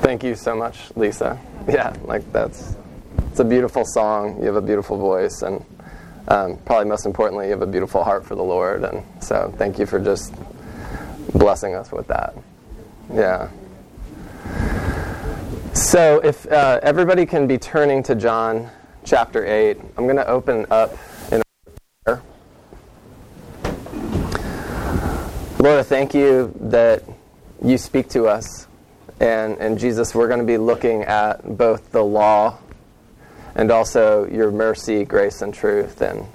Thank you so much, Lisa. Yeah, like that's it's a beautiful song. You have a beautiful voice, and um, probably most importantly, you have a beautiful heart for the Lord. And so, thank you for just blessing us with that. Yeah. So, if uh, everybody can be turning to John chapter 8, I'm going to open up in prayer. Lord, thank you that you speak to us. And, and Jesus, we're going to be looking at both the law and also your mercy, grace, and truth. And,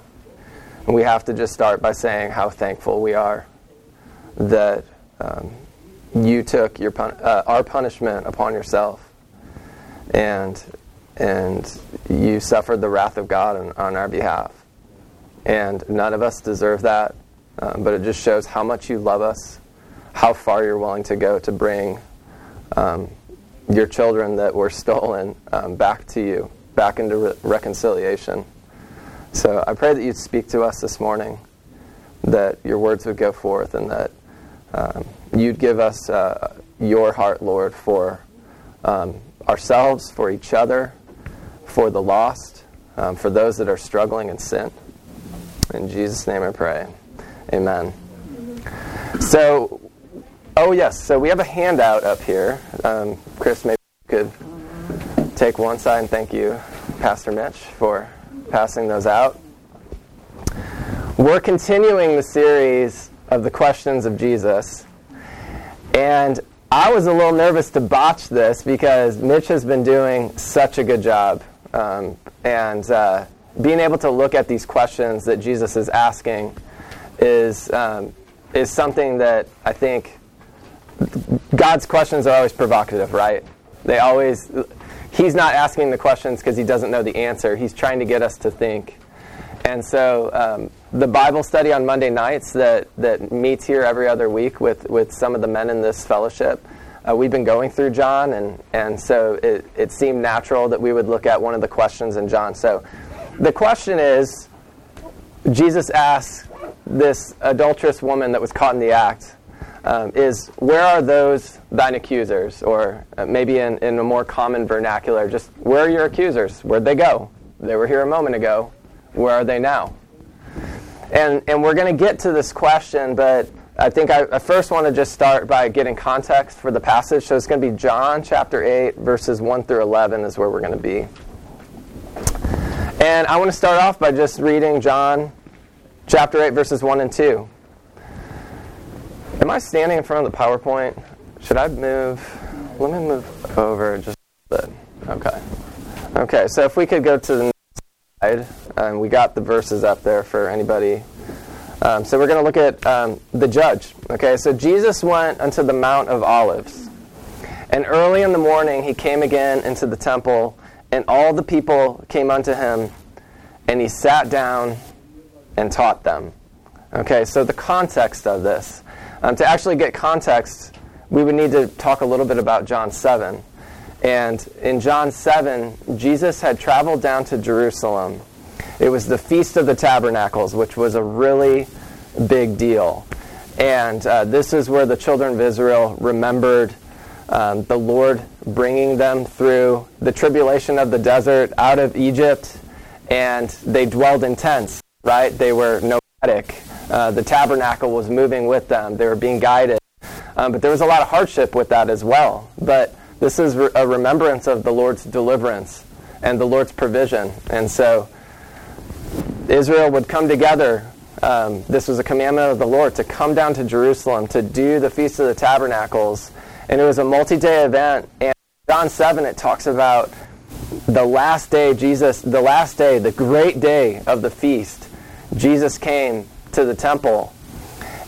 and we have to just start by saying how thankful we are that um, you took your pun- uh, our punishment upon yourself and and you suffered the wrath of God on, on our behalf. And none of us deserve that, um, but it just shows how much you love us, how far you're willing to go to bring um, your children that were stolen um, back to you, back into re- reconciliation. So I pray that you'd speak to us this morning, that your words would go forth, and that um, you'd give us uh, your heart, Lord, for um, ourselves, for each other, for the lost, um, for those that are struggling in sin. In Jesus' name I pray. Amen. So, oh yes, so we have a handout up here. Um, Chris, maybe you could take one side and thank you, Pastor Mitch, for passing those out. We're continuing the series of the questions of Jesus. And I was a little nervous to botch this because Mitch has been doing such a good job. Um, and uh, being able to look at these questions that Jesus is asking is, um, is something that I think God's questions are always provocative, right? They always, He's not asking the questions because He doesn't know the answer. He's trying to get us to think. And so um, the Bible study on Monday nights that, that meets here every other week with, with some of the men in this fellowship, uh, we've been going through John, and, and so it, it seemed natural that we would look at one of the questions in John. So the question is Jesus asks this adulterous woman that was caught in the act, um, is where are those thine accusers? Or uh, maybe in, in a more common vernacular, just where are your accusers? Where'd they go? They were here a moment ago. Where are they now? And, and we're going to get to this question, but I think I, I first want to just start by getting context for the passage. So it's going to be John chapter 8, verses 1 through 11 is where we're going to be. And I want to start off by just reading John chapter 8, verses 1 and 2. Am I standing in front of the PowerPoint? Should I move? Let me move over just a bit. Okay. Okay, so if we could go to the next slide. Um, we got the verses up there for anybody. Um, so we're going to look at um, the judge. Okay, so Jesus went unto the Mount of Olives. And early in the morning he came again into the temple, and all the people came unto him, and he sat down and taught them. Okay, so the context of this. Um, to actually get context, we would need to talk a little bit about John 7. And in John 7, Jesus had traveled down to Jerusalem it was the Feast of the Tabernacles, which was a really big deal. And uh, this is where the children of Israel remembered um, the Lord bringing them through the tribulation of the desert out of Egypt, and they dwelled in tents, right? They were nomadic. Uh, the tabernacle was moving with them, they were being guided. Um, but there was a lot of hardship with that as well. But this is re- a remembrance of the Lord's deliverance and the Lord's provision. And so Israel would come together. Um, this was a commandment of the Lord to come down to Jerusalem to do the Feast of the Tabernacles. And it was a multi day event. And John 7, it talks about the last day, Jesus, the last day, the great day of the feast. Jesus came to the temple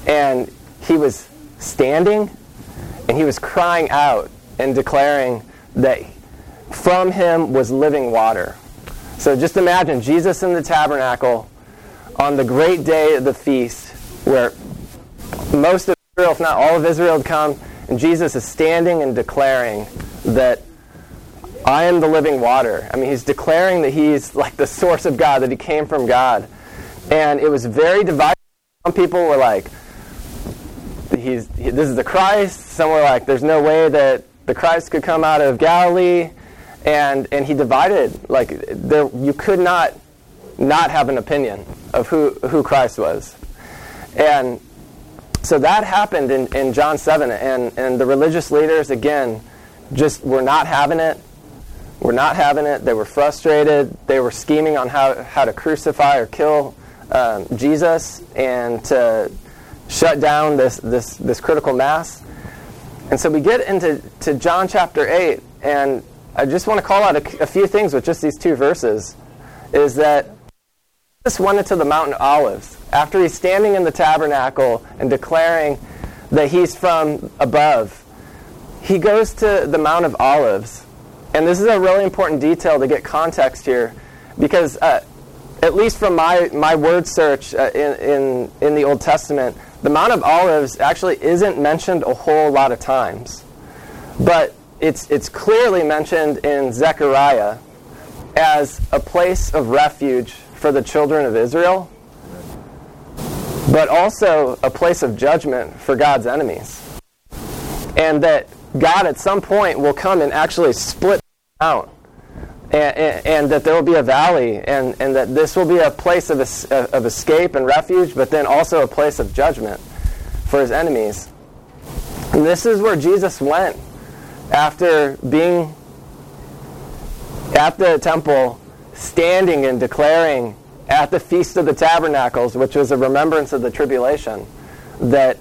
and he was standing and he was crying out and declaring that from him was living water. So just imagine Jesus in the tabernacle on the great day of the feast where most of Israel, if not all of Israel, had come, and Jesus is standing and declaring that I am the living water. I mean, he's declaring that he's like the source of God, that he came from God. And it was very divided. Some people were like, he's, he, this is the Christ. Some were like, there's no way that the Christ could come out of Galilee, and and he divided like there you could not not have an opinion of who who Christ was, and so that happened in, in John seven, and and the religious leaders again just were not having it. Were not having it. They were frustrated. They were scheming on how, how to crucify or kill um, Jesus and to shut down this, this, this critical mass. And so we get into to John chapter 8, and I just want to call out a, a few things with just these two verses. Is that Jesus went into the Mountain of Olives after he's standing in the tabernacle and declaring that he's from above. He goes to the Mount of Olives. And this is a really important detail to get context here because, uh, at least from my, my word search uh, in, in, in the Old Testament, the Mount of Olives actually isn't mentioned a whole lot of times. But it's, it's clearly mentioned in Zechariah as a place of refuge for the children of Israel, but also a place of judgment for God's enemies. And that God at some point will come and actually split out. And, and, that there will be a valley, and, and that this will be a place of, es- uh, of escape and refuge, but then also a place of judgment for his enemies. And this is where Jesus went after being at the temple, standing and declaring at the Feast of the Tabernacles, which was a remembrance of the tribulation, that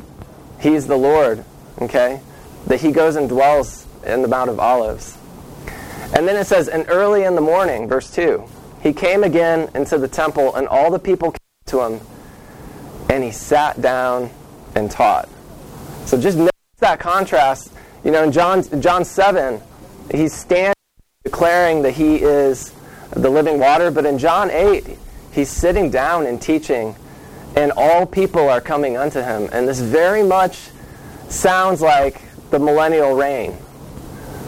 he's the Lord, okay? That he goes and dwells in the Mount of Olives. And then it says, and early in the morning, verse 2, he came again into the temple, and all the people came to him, and he sat down and taught. So just notice that contrast. You know, in John, John 7, he's standing declaring that he is the living water, but in John 8, he's sitting down and teaching, and all people are coming unto him. And this very much sounds like the millennial reign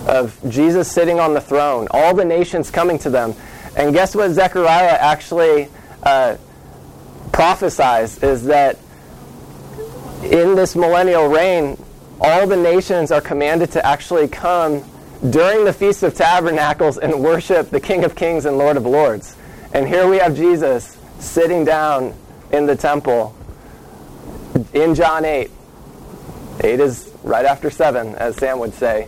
of Jesus sitting on the throne, all the nations coming to them. And guess what Zechariah actually uh, prophesies is that in this millennial reign, all the nations are commanded to actually come during the Feast of Tabernacles and worship the King of Kings and Lord of Lords. And here we have Jesus sitting down in the temple in John 8. 8 is right after seven, as Sam would say.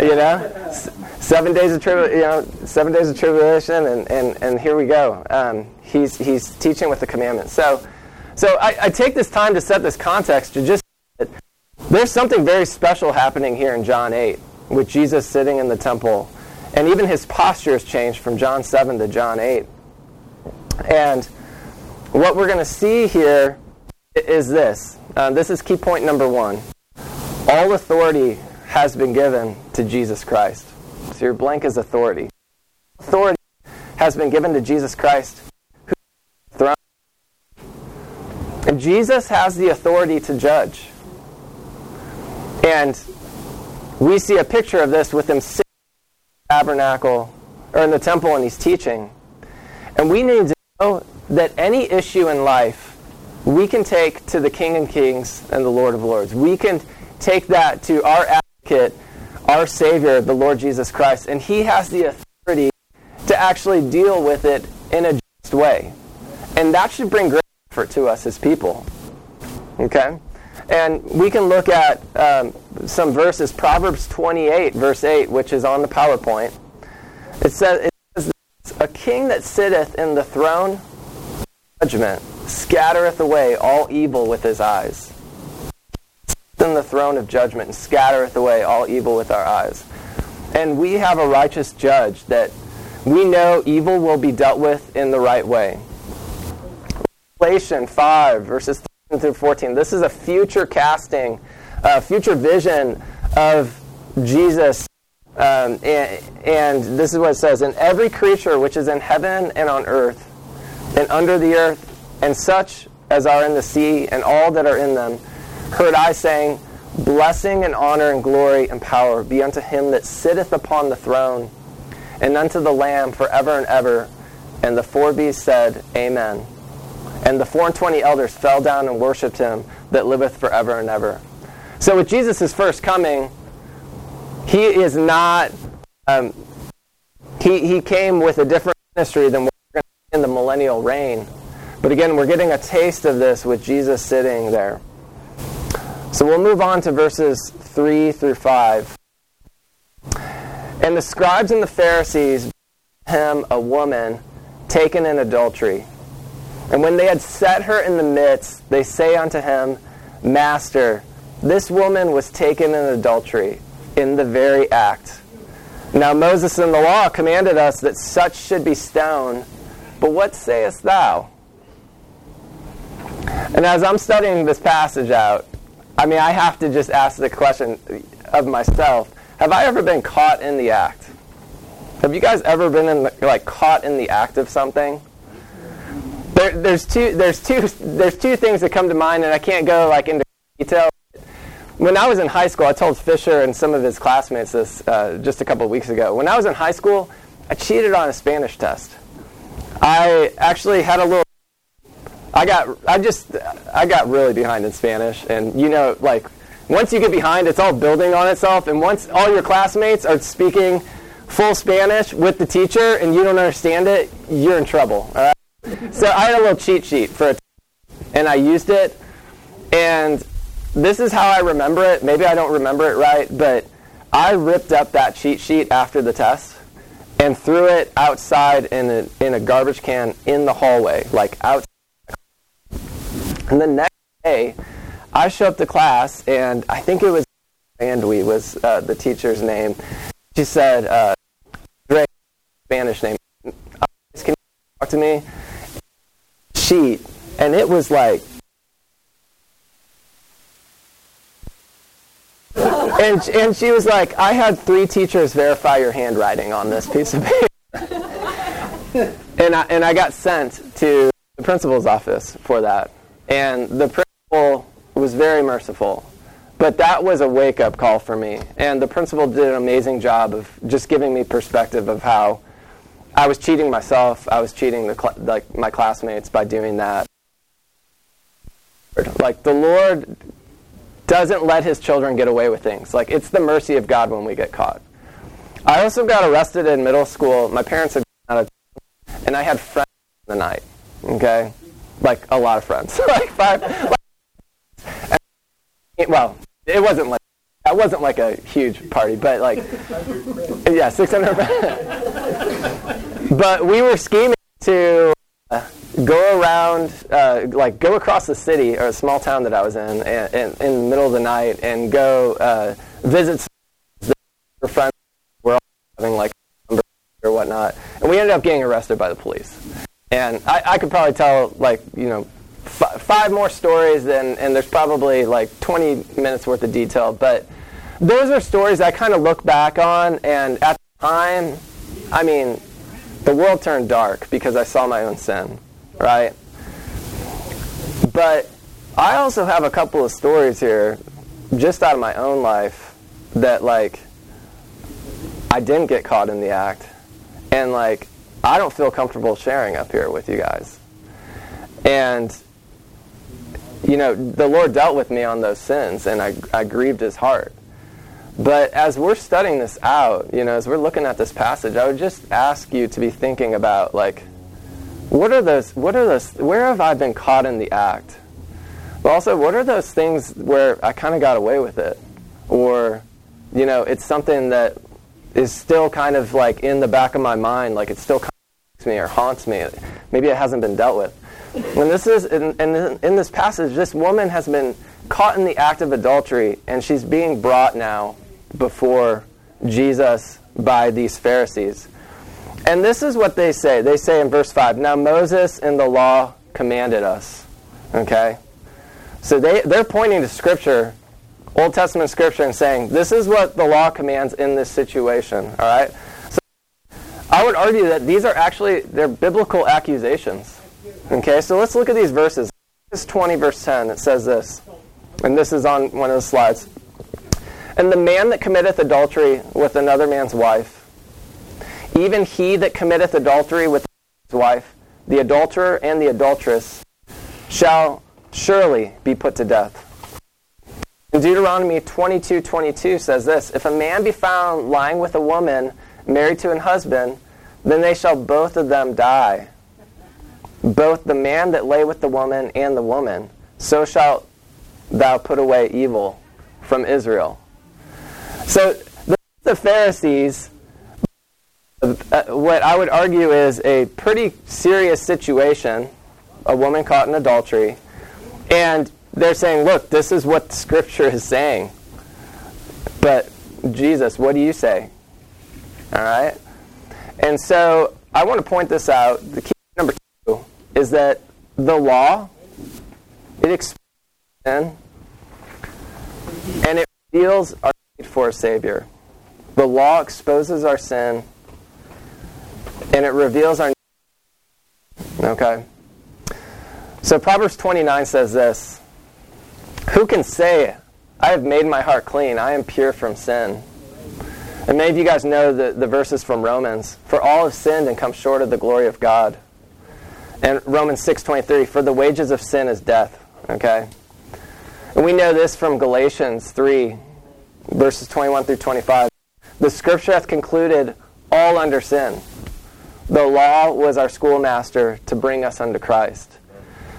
You know, seven days of tribulation. You know, seven days of tribulation, and, and, and here we go. Um, he's he's teaching with the commandments. So, so I, I take this time to set this context to just there's something very special happening here in John eight with Jesus sitting in the temple, and even his posture has changed from John seven to John eight. And what we're going to see here is this. Uh, this is key point number one. All authority has been given to Jesus Christ. So your blank is authority. Authority has been given to Jesus Christ. Throne. And Jesus has the authority to judge. And we see a picture of this with him sitting in the tabernacle or in the temple and he's teaching. And we need to know that any issue in life we can take to the King of Kings and the Lord of Lords. We can take that to our advocate, our Savior, the Lord Jesus Christ, and He has the authority to actually deal with it in a just way. And that should bring great comfort to us as people. Okay? And we can look at um, some verses, Proverbs 28, verse 8, which is on the PowerPoint. It says, it says A king that sitteth in the throne, judgment, scattereth away all evil with his eyes in the throne of judgment and scattereth away all evil with our eyes. And we have a righteous judge that we know evil will be dealt with in the right way. Revelation 5, verses 13 through 14. This is a future casting, a future vision of Jesus. Um, and, and this is what it says And every creature which is in heaven and on earth, and under the earth, and such as are in the sea, and all that are in them, heard I saying, Blessing and honor and glory and power be unto him that sitteth upon the throne, and unto the Lamb forever and ever. And the four beasts said, Amen. And the four and twenty elders fell down and worshipped him that liveth forever and ever. So with Jesus' first coming, he is not, um, he, he came with a different ministry than what we're going to in the millennial reign. But again, we're getting a taste of this with Jesus sitting there. So we'll move on to verses 3 through 5. And the scribes and the Pharisees brought him a woman taken in adultery. And when they had set her in the midst, they say unto him, Master, this woman was taken in adultery in the very act. Now Moses in the law commanded us that such should be stoned, but what sayest thou? And as I'm studying this passage out, I mean, I have to just ask the question of myself Have I ever been caught in the act? Have you guys ever been in the, like caught in the act of something? There, there's two there's two there's two things that come to mind, and I can't go like into detail. When I was in high school, I told Fisher and some of his classmates this uh, just a couple of weeks ago. When I was in high school, I cheated on a Spanish test. I actually had a little. I got I just I got really behind in Spanish, and you know like once you get behind, it's all building on itself, and once all your classmates are speaking full Spanish with the teacher and you don't understand it, you're in trouble. All right? so I had a little cheat sheet for it, and I used it. And this is how I remember it. Maybe I don't remember it right, but I ripped up that cheat sheet after the test and threw it outside in a, in a garbage can in the hallway, like outside. And the next day, I show up to class, and I think it was Andwi was uh, the teacher's name. She said, uh, Spanish name, can you talk to me? sheet, and it was like, and and she was like, I had three teachers verify your handwriting on this piece of paper, and I and I got sent to the principal's office for that, and the principal was very merciful. But that was a wake up call for me. And the principal did an amazing job of just giving me perspective of how I was cheating myself. I was cheating the cl- like my classmates by doing that. Like the Lord doesn't let his children get away with things. Like it's the mercy of God when we get caught. I also got arrested in middle school. My parents had out of and I had friends in the night. Okay? Like a lot of friends. like five like, and, well, it wasn't like that wasn't like a huge party, but like yeah, 600 but we were scheming to uh, go around, uh, like go across the city or a small town that I was in, and, and in the middle of the night, and go uh, visit some friends. We're all having like numbers or whatnot, and we ended up getting arrested by the police. And I, I could probably tell like you know f- five more stories, and, and there's probably like 20 minutes worth of detail, but those are stories I kind of look back on, and at the time, I mean, the world turned dark because I saw my own sin, right? But I also have a couple of stories here, just out of my own life, that like I didn't get caught in the act, and like I don't feel comfortable sharing up here with you guys. And you know, the Lord dealt with me on those sins, and I, I grieved His heart. But as we're studying this out, you know, as we're looking at this passage, I would just ask you to be thinking about like, what are those? What are those? Where have I been caught in the act? But also, what are those things where I kind of got away with it, or, you know, it's something that is still kind of like in the back of my mind, like it still kind me or haunts me. Maybe it hasn't been dealt with. And this is in, in, in this passage, this woman has been caught in the act of adultery, and she's being brought now before Jesus by these Pharisees. And this is what they say. They say in verse 5 Now Moses in the law commanded us. Okay? So they, they're pointing to Scripture, Old Testament Scripture, and saying, This is what the law commands in this situation. All right? I would argue that these are actually they're biblical accusations. Okay, so let's look at these verses. This 20, verse 10, it says this, and this is on one of the slides. And the man that committeth adultery with another man's wife, even he that committeth adultery with his wife, the adulterer and the adulteress, shall surely be put to death. Deuteronomy 22 22 says this If a man be found lying with a woman married to an husband, then they shall both of them die. Both the man that lay with the woman and the woman. So shalt thou put away evil from Israel. So the Pharisees, uh, what I would argue is a pretty serious situation, a woman caught in adultery, and they're saying, look, this is what Scripture is saying. But Jesus, what do you say? All right? And so I want to point this out. The key number two is that the law, it exposes sin, and it reveals our need for a Savior. The law exposes our sin, and it reveals our need. Okay? So Proverbs 29 says this Who can say, I have made my heart clean, I am pure from sin? And many of you guys know the, the verses from Romans. For all have sinned and come short of the glory of God. And Romans 6.23, for the wages of sin is death. Okay? And we know this from Galatians 3, verses 21 through 25. The scripture hath concluded all under sin. The law was our schoolmaster to bring us unto Christ.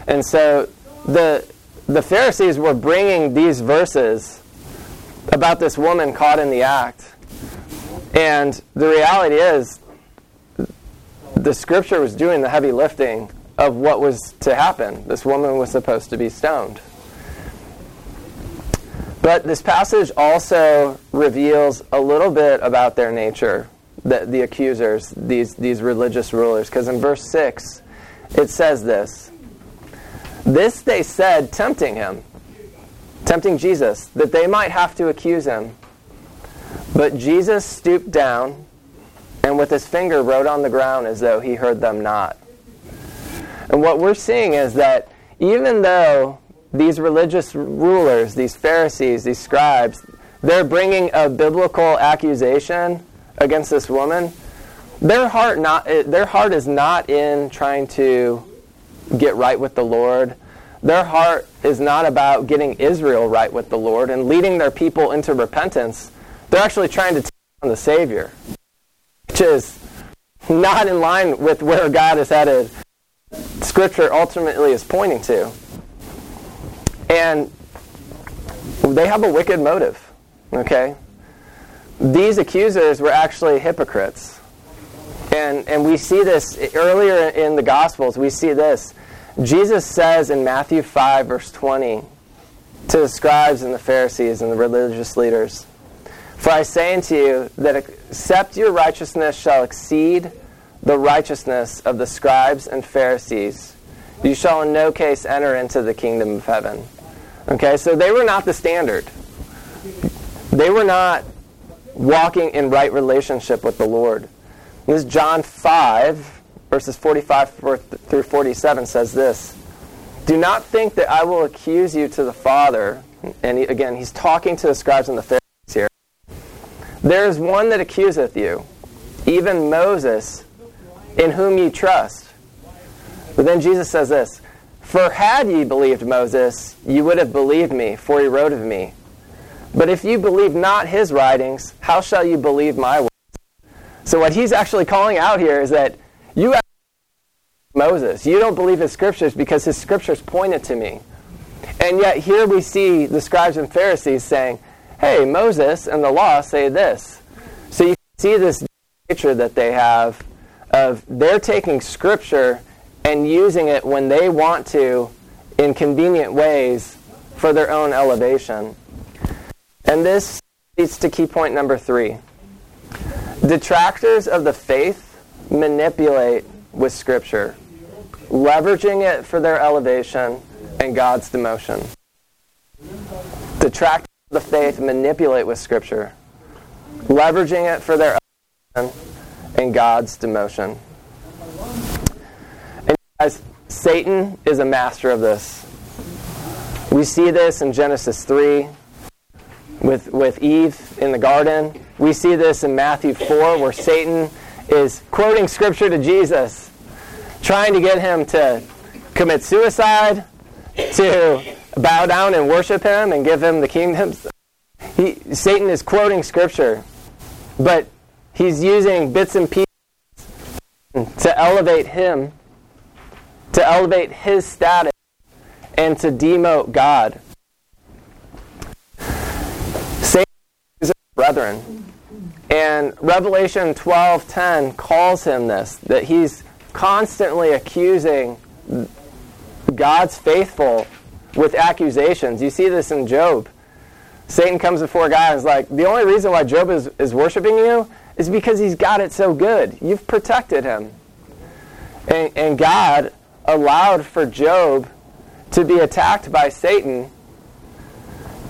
And so the, the Pharisees were bringing these verses about this woman caught in the act. And the reality is, the scripture was doing the heavy lifting of what was to happen. This woman was supposed to be stoned. But this passage also reveals a little bit about their nature, the, the accusers, these, these religious rulers. Because in verse 6, it says this This they said, tempting him, tempting Jesus, that they might have to accuse him. But Jesus stooped down and with his finger wrote on the ground as though he heard them not. And what we're seeing is that even though these religious rulers, these Pharisees, these scribes, they're bringing a biblical accusation against this woman. Their heart not their heart is not in trying to get right with the Lord. Their heart is not about getting Israel right with the Lord and leading their people into repentance. They're actually trying to take on the Savior, which is not in line with where God is headed. Scripture ultimately is pointing to. And they have a wicked motive. Okay? These accusers were actually hypocrites. And, and we see this earlier in the Gospels. We see this. Jesus says in Matthew 5, verse 20, to the scribes and the Pharisees and the religious leaders For I say unto you that except your righteousness shall exceed the righteousness of the scribes and Pharisees, you shall in no case enter into the kingdom of heaven. Okay, so they were not the standard. They were not walking in right relationship with the Lord. This John 5, verses 45 through 47 says this Do not think that I will accuse you to the Father. And he, again, he's talking to the scribes and the Pharisees. There is one that accuseth you, even Moses, in whom ye trust. But then Jesus says this for had ye believed Moses, you would have believed me, for he wrote of me. But if you believe not his writings, how shall you believe my words? So what he's actually calling out here is that you Moses. You don't believe his scriptures because his scriptures pointed to me. And yet here we see the scribes and Pharisees saying, hey, Moses and the law say this. So you see this nature that they have of they're taking scripture and using it when they want to in convenient ways for their own elevation. And this leads to key point number three. Detractors of the faith manipulate with Scripture, leveraging it for their elevation and God's demotion. Detractors the faith manipulate with Scripture, leveraging it for their elevation and God's demotion. And guys, Satan is a master of this. We see this in Genesis 3 with, with Eve in the garden. We see this in Matthew 4 where Satan is quoting scripture to Jesus, trying to get him to commit suicide, to bow down and worship him and give him the kingdoms. He, Satan is quoting scripture, but he's using bits and pieces to elevate him, to elevate his status, and to demote God. Satan is brethren. And Revelation 12:10 calls him this, that he's constantly accusing God's faithful with accusations. You see this in Job. Satan comes before God and is like, the only reason why Job is, is worshiping you is because he's got it so good. You've protected him. And, and God allowed for Job to be attacked by Satan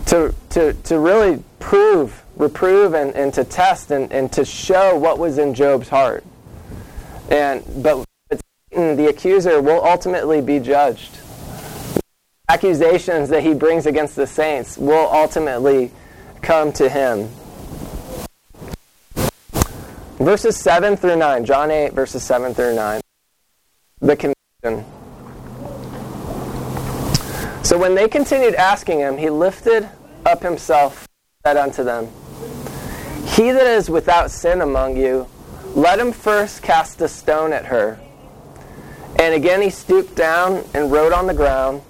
to, to, to really prove, reprove, and, and to test and, and to show what was in Job's heart. And, but Satan, the accuser, will ultimately be judged. Accusations that he brings against the saints will ultimately come to him. Verses 7 through 9, John 8, verses 7 through 9. The conviction. So when they continued asking him, he lifted up himself, and said unto them, He that is without sin among you, let him first cast a stone at her. And again he stooped down and wrote on the ground,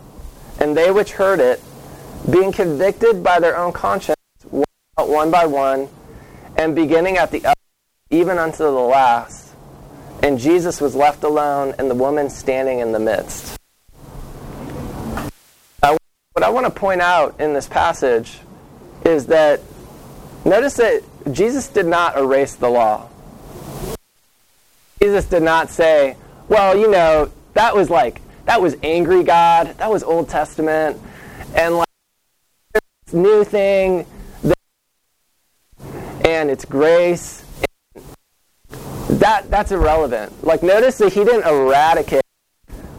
and they which heard it, being convicted by their own conscience, went out one by one, and beginning at the even unto the last. And Jesus was left alone, and the woman standing in the midst. What I want to point out in this passage is that notice that Jesus did not erase the law. Jesus did not say, well, you know, that was like, that was angry God, that was Old Testament, and like, this new thing, and it's grace, that, that's irrelevant. Like, notice that he didn't eradicate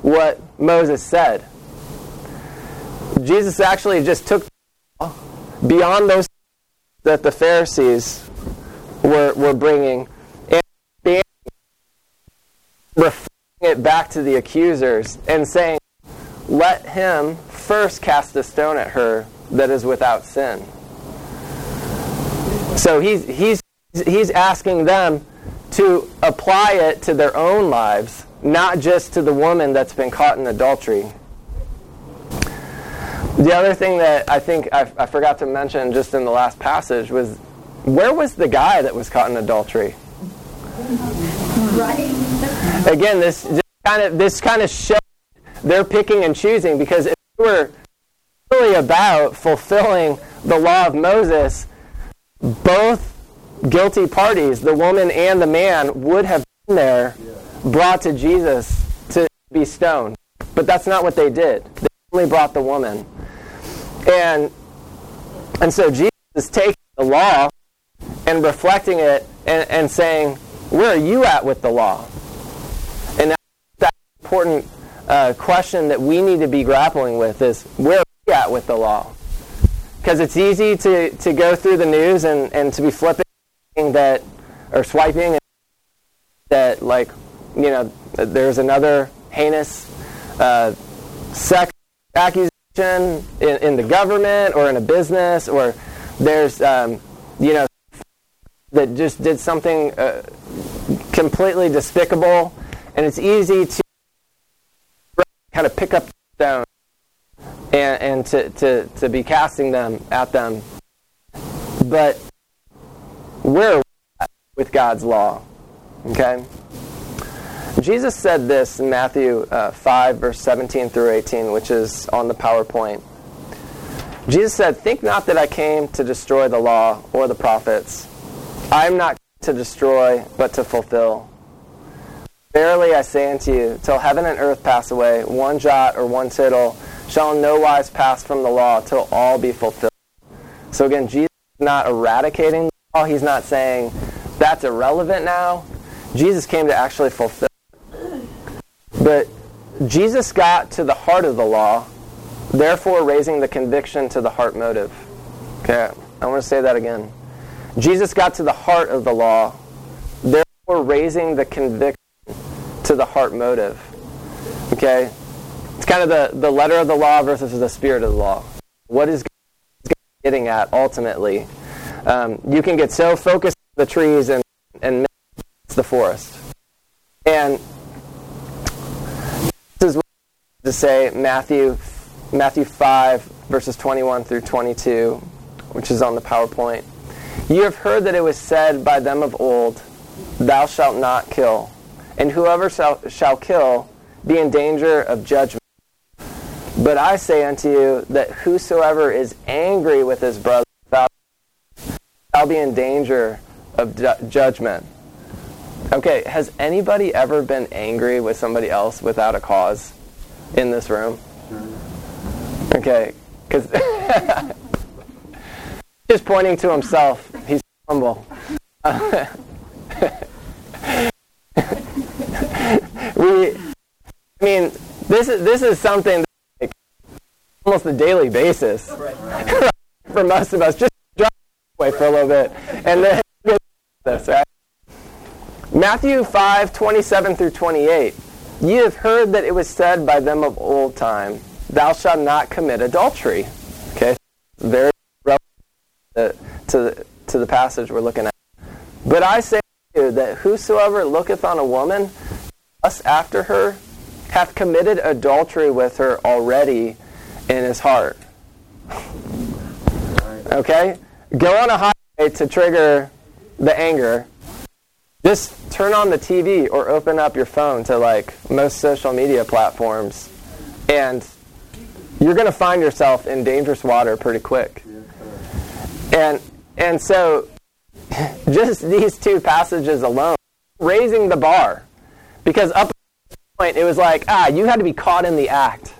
what Moses said. Jesus actually just took beyond those that the Pharisees were, were bringing and it back to the accusers and saying, Let him first cast a stone at her that is without sin. So he's, he's, he's asking them to apply it to their own lives, not just to the woman that's been caught in adultery. The other thing that I think I, I forgot to mention just in the last passage was where was the guy that was caught in adultery? Right. Again, this kind of this kind of shows they're picking and choosing because if we were really about fulfilling the law of Moses, both guilty parties, the woman and the man, would have been there, brought to Jesus to be stoned. But that's not what they did. They only brought the woman. And, and so Jesus is taking the law and reflecting it and, and saying, Where are you at with the law? Important uh, question that we need to be grappling with is where are we at with the law? Because it's easy to, to go through the news and, and to be flipping that or swiping that like you know there's another heinous uh, sex accusation in, in the government or in a business or there's um, you know that just did something uh, completely despicable and it's easy to kind of pick up stones and, and to, to, to be casting them at them but where with God's law. Okay? Jesus said this in Matthew uh, 5, verse 17 through 18, which is on the PowerPoint. Jesus said, Think not that I came to destroy the law or the prophets. I am not to destroy, but to fulfill. Verily I say unto you, till heaven and earth pass away, one jot or one tittle shall in no wise pass from the law till all be fulfilled. So again, Jesus is not eradicating Oh, he's not saying that's irrelevant now. Jesus came to actually fulfill. But Jesus got to the heart of the law, therefore raising the conviction to the heart motive. Okay, I want to say that again. Jesus got to the heart of the law, therefore raising the conviction to the heart motive. Okay? It's kind of the, the letter of the law versus the spirit of the law. What is God getting at ultimately? Um, you can get so focused on the trees and, and the forest. And this is what to say Matthew Matthew 5 verses 21 through 22, which is on the PowerPoint. You have heard that it was said by them of old, Thou shalt not kill, and whoever shall, shall kill be in danger of judgment. But I say unto you that whosoever is angry with his brother without shall be in danger of ju- judgment. Okay, has anybody ever been angry with somebody else without a cause in this room? Okay, because just pointing to himself, he's humble. we, I mean, this is this is something like almost a daily basis for most of us. Just drive away for a little bit, and then this right. Matthew 5, 27 through 28. Ye have heard that it was said by them of old time, Thou shalt not commit adultery. Okay, very relevant to the, to the passage we're looking at. But I say to you that whosoever looketh on a woman, us after her, hath committed adultery with her already in his heart. Okay? Go on a highway to trigger the anger. Just turn on the TV or open up your phone to like most social media platforms and you're going to find yourself in dangerous water pretty quick. And and so just these two passages alone raising the bar because up to this point it was like ah you had to be caught in the act.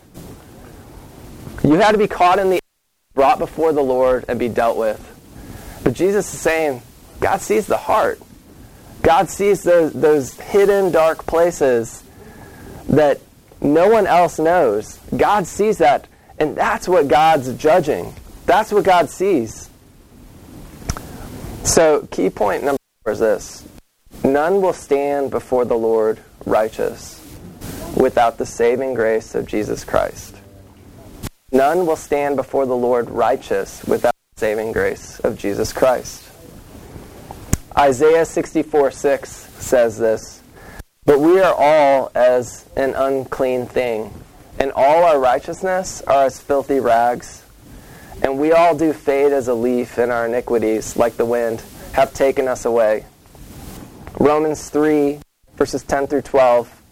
You had to be caught in the brought before the Lord and be dealt with. But Jesus is saying God sees the heart. God sees those, those hidden dark places that no one else knows. God sees that, and that's what God's judging. That's what God sees. So, key point number four is this None will stand before the Lord righteous without the saving grace of Jesus Christ. None will stand before the Lord righteous without the saving grace of Jesus Christ. Isaiah 64 6 says this But we are all as an unclean thing, and all our righteousness are as filthy rags. And we all do fade as a leaf, and our iniquities, like the wind, have taken us away. Romans 3, verses 10 through 12.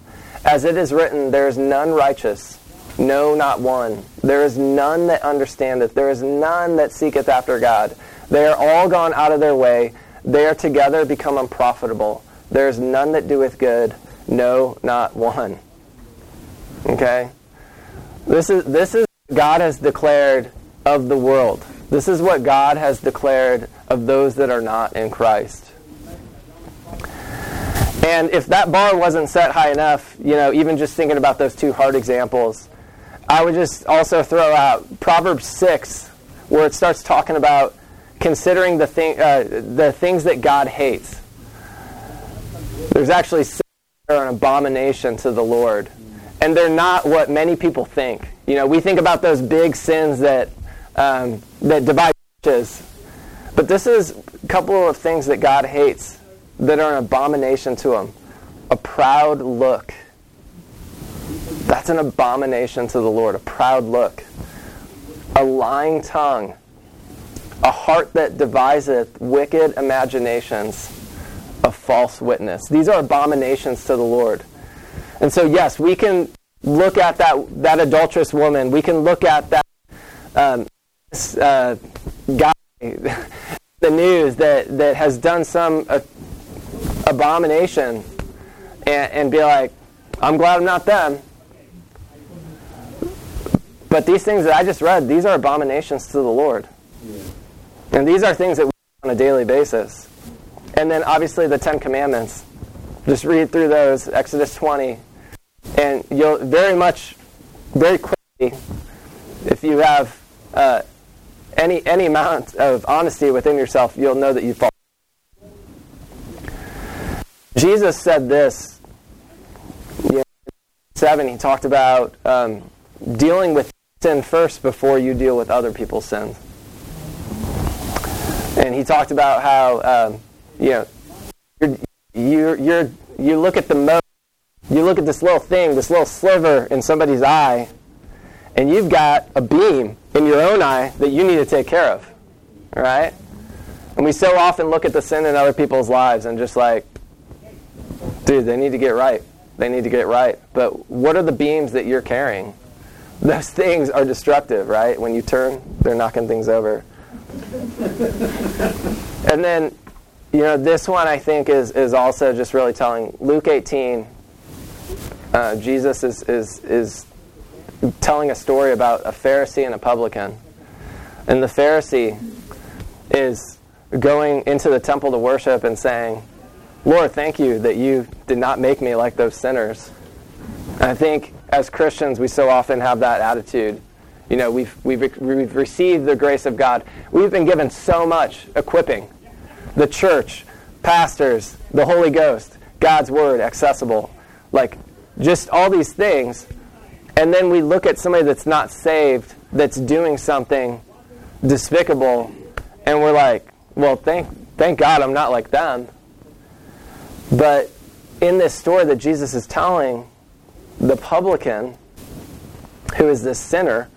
As it is written, there is none righteous, no, not one. There is none that understandeth, there is none that seeketh after God. They are all gone out of their way. They are together become unprofitable. There is none that doeth good, no, not one. Okay? This is, this is God has declared of the world. This is what God has declared of those that are not in Christ. And if that bar wasn't set high enough, you know, even just thinking about those two hard examples, I would just also throw out Proverbs 6, where it starts talking about considering the, thing, uh, the things that God hates. There's actually sins that are an abomination to the Lord. And they're not what many people think. You know, we think about those big sins that, um, that divide churches. But this is a couple of things that God hates that are an abomination to him. A proud look. That's an abomination to the Lord, a proud look. A lying tongue. A heart that deviseth wicked imaginations. A false witness. These are abominations to the Lord. And so, yes, we can look at that, that adulterous woman. We can look at that um, uh, guy, the news that, that has done some uh, abomination and, and be like, I'm glad I'm not them. But these things that I just read, these are abominations to the Lord. And these are things that we do on a daily basis. And then obviously the Ten Commandments. Just read through those, Exodus 20. And you'll very much, very quickly, if you have uh, any, any amount of honesty within yourself, you'll know that you fall. Jesus said this you 7, he talked about um, dealing with sin first before you deal with other people's sins. And he talked about how, um, you know, you're, you're, you're, you look at the mo- you look at this little thing, this little sliver in somebody's eye, and you've got a beam in your own eye that you need to take care of. Right? And we so often look at the sin in other people's lives and just like, dude, they need to get right. They need to get right. But what are the beams that you're carrying? Those things are destructive, right? When you turn, they're knocking things over. and then, you know, this one I think is, is also just really telling. Luke 18, uh, Jesus is, is, is telling a story about a Pharisee and a publican. And the Pharisee is going into the temple to worship and saying, Lord, thank you that you did not make me like those sinners. And I think as Christians, we so often have that attitude. You know, we've, we've, we've received the grace of God. We've been given so much equipping. The church, pastors, the Holy Ghost, God's Word accessible. Like, just all these things. And then we look at somebody that's not saved, that's doing something despicable, and we're like, well, thank, thank God I'm not like them. But in this story that Jesus is telling, the publican, who is this sinner,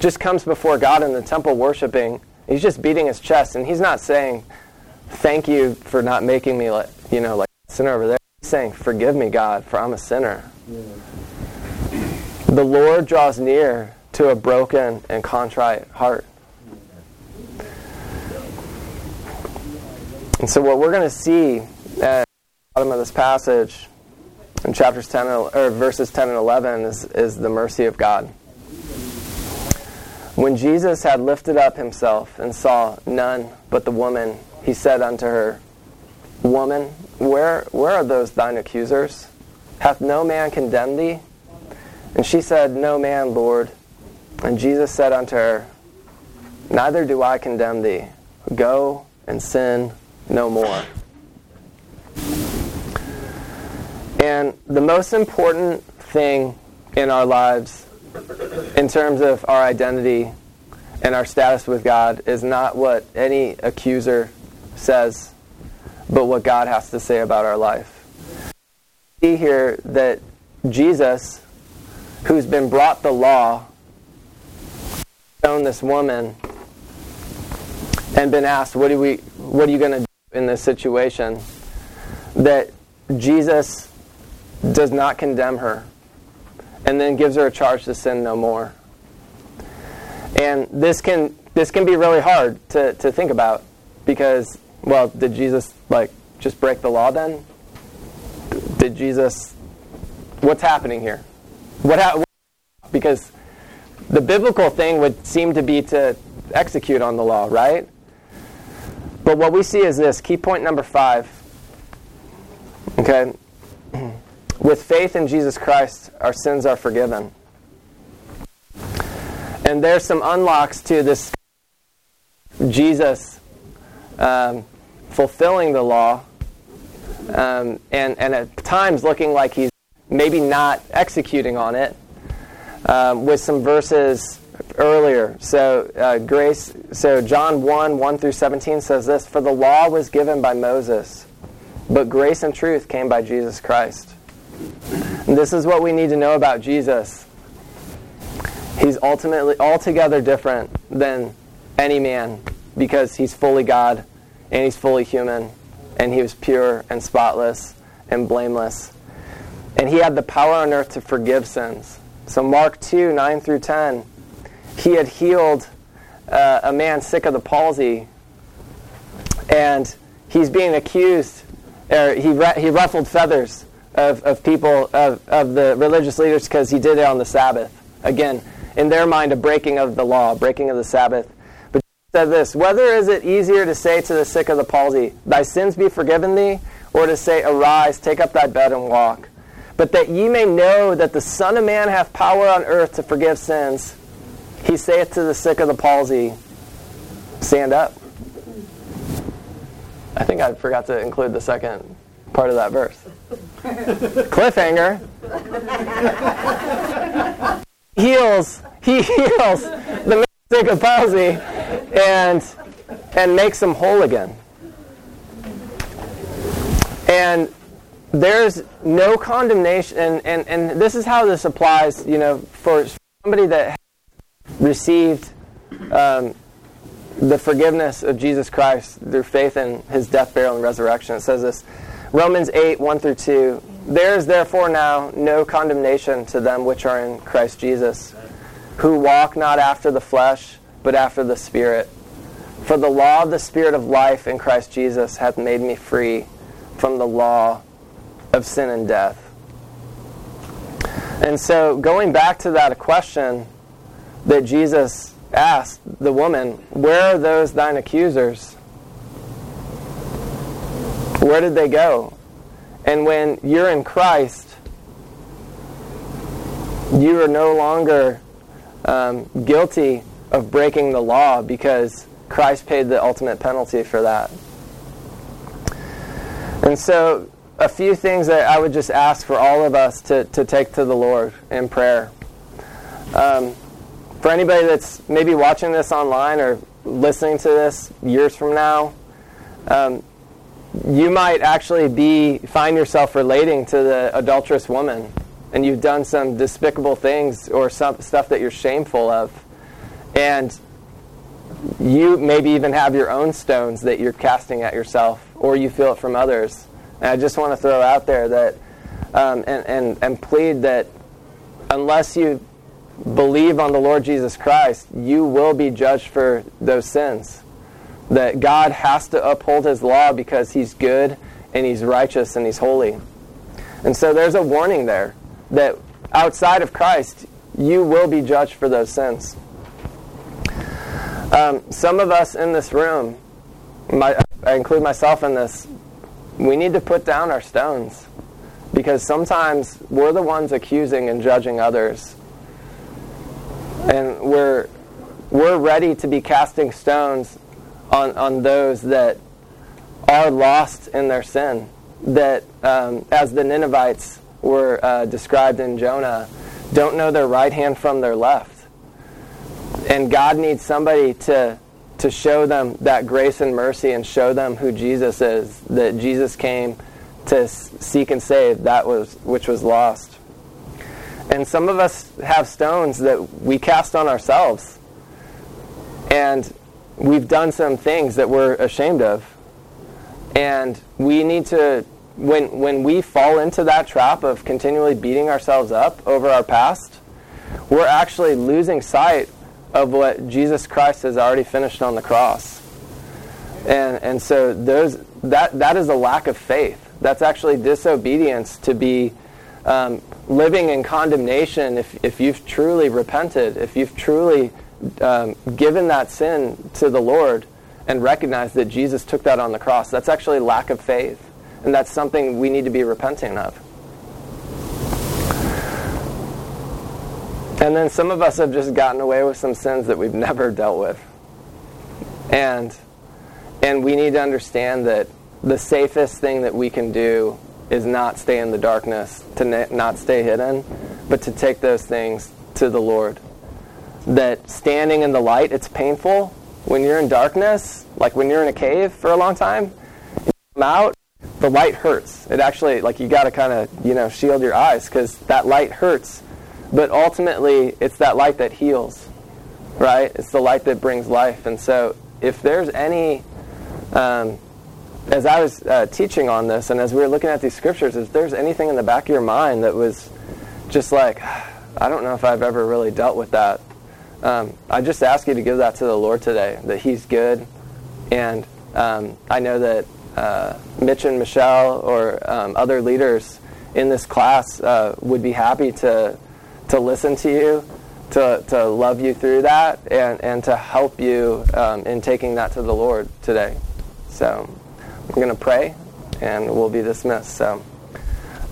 just comes before God in the temple worshiping. He's just beating his chest, and he's not saying, "Thank you for not making me like you know like sinner over there." He's saying, "Forgive me, God, for I'm a sinner." Yeah. The Lord draws near to a broken and contrite heart. And so, what we're going to see the bottom of this passage in chapters 10 or verses 10 and 11 is, is the mercy of God. When Jesus had lifted up himself and saw none but the woman, he said unto her, Woman, where, where are those thine accusers? Hath no man condemned thee? And she said, No man, Lord. And Jesus said unto her, Neither do I condemn thee. Go and sin no more. And the most important thing in our lives, in terms of our identity and our status with God, is not what any accuser says, but what God has to say about our life. See here that Jesus, who's been brought the law, shown this woman, and been asked, "What do we? What are you going to do?" in this situation that Jesus does not condemn her and then gives her a charge to sin no more. And this can this can be really hard to, to think about because well, did Jesus like just break the law then? Did Jesus what's happening here? What, ha- because the biblical thing would seem to be to execute on the law, right? But what we see is this key point number five. Okay? With faith in Jesus Christ, our sins are forgiven. And there's some unlocks to this Jesus um, fulfilling the law, um, and, and at times looking like he's maybe not executing on it, um, with some verses earlier. So uh, grace. So John one one through seventeen says this: For the law was given by Moses, but grace and truth came by Jesus Christ. And this is what we need to know about Jesus. He's ultimately altogether different than any man because he's fully God and he's fully human and he was pure and spotless and blameless. And he had the power on earth to forgive sins. So Mark 2, 9 through 10 he had healed uh, a man sick of the palsy, and he's being accused, or he, he ruffled feathers of, of people, of, of the religious leaders, because he did it on the Sabbath. Again, in their mind, a breaking of the law, breaking of the Sabbath. But he said this Whether is it easier to say to the sick of the palsy, Thy sins be forgiven thee, or to say, Arise, take up thy bed and walk? But that ye may know that the Son of Man hath power on earth to forgive sins, he saith to the sick of the palsy, Stand up. I think I forgot to include the second part of that verse. Cliffhanger. heals. He heals the sick of palsy, and and makes him whole again. And there's no condemnation, and, and, and this is how this applies, you know, for somebody that received um, the forgiveness of Jesus Christ through faith in his death, burial, and resurrection. It says this Romans 8, 1 through 2. There is therefore now no condemnation to them which are in Christ Jesus, who walk not after the flesh, but after the Spirit. For the law of the Spirit of life in Christ Jesus hath made me free from the law of sin and death. And so, going back to that question that Jesus asked the woman, Where are those thine accusers? Where did they go? And when you're in Christ, you are no longer um, guilty of breaking the law because Christ paid the ultimate penalty for that. And so, a few things that I would just ask for all of us to, to take to the Lord in prayer. Um, for anybody that's maybe watching this online or listening to this years from now, um, you might actually be find yourself relating to the adulterous woman, and you've done some despicable things or some stuff that you're shameful of, and you maybe even have your own stones that you're casting at yourself, or you feel it from others. And I just want to throw out there that um, and, and, and plead that unless you believe on the Lord Jesus Christ, you will be judged for those sins. That God has to uphold his law because he's good and he's righteous and he's holy. And so there's a warning there that outside of Christ, you will be judged for those sins. Um, some of us in this room, my, I include myself in this, we need to put down our stones because sometimes we're the ones accusing and judging others. And we're, we're ready to be casting stones on, on those that are lost in their sin. That, um, as the Ninevites were uh, described in Jonah, don't know their right hand from their left and God needs somebody to to show them that grace and mercy and show them who Jesus is. That Jesus came to seek and save that was which was lost. And some of us have stones that we cast on ourselves. And we've done some things that we're ashamed of. And we need to when when we fall into that trap of continually beating ourselves up over our past, we're actually losing sight of what Jesus Christ has already finished on the cross. And, and so there's, that, that is a lack of faith. That's actually disobedience to be um, living in condemnation if, if you've truly repented, if you've truly um, given that sin to the Lord and recognized that Jesus took that on the cross. That's actually lack of faith. And that's something we need to be repenting of. And then some of us have just gotten away with some sins that we've never dealt with. And and we need to understand that the safest thing that we can do is not stay in the darkness, to not stay hidden, but to take those things to the Lord. That standing in the light, it's painful when you're in darkness, like when you're in a cave for a long time. You come out, the light hurts. It actually, like you got to kind of, you know, shield your eyes because that light hurts but ultimately, it's that light that heals, right? It's the light that brings life. And so, if there's any, um, as I was uh, teaching on this and as we were looking at these scriptures, if there's anything in the back of your mind that was just like, I don't know if I've ever really dealt with that, um, I just ask you to give that to the Lord today, that He's good. And um, I know that uh, Mitch and Michelle or um, other leaders in this class uh, would be happy to to listen to you, to, to love you through that, and, and to help you um, in taking that to the Lord today. So we're going to pray, and we'll be dismissed. So,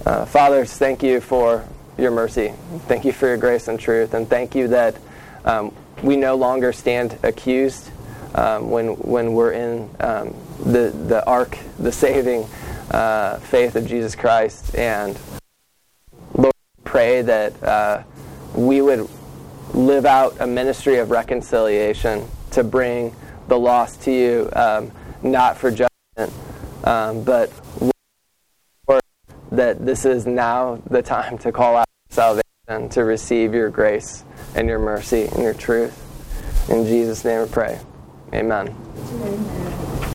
uh, fathers, thank you for your mercy. Thank you for your grace and truth, and thank you that um, we no longer stand accused um, when when we're in um, the the ark, the saving uh, faith of Jesus Christ. And Lord, pray that uh, we would live out a ministry of reconciliation to bring the lost to you, um, not for judgment, um, but Lord, that this is now the time to call out salvation, to receive your grace and your mercy and your truth. In Jesus' name we pray. Amen. Amen.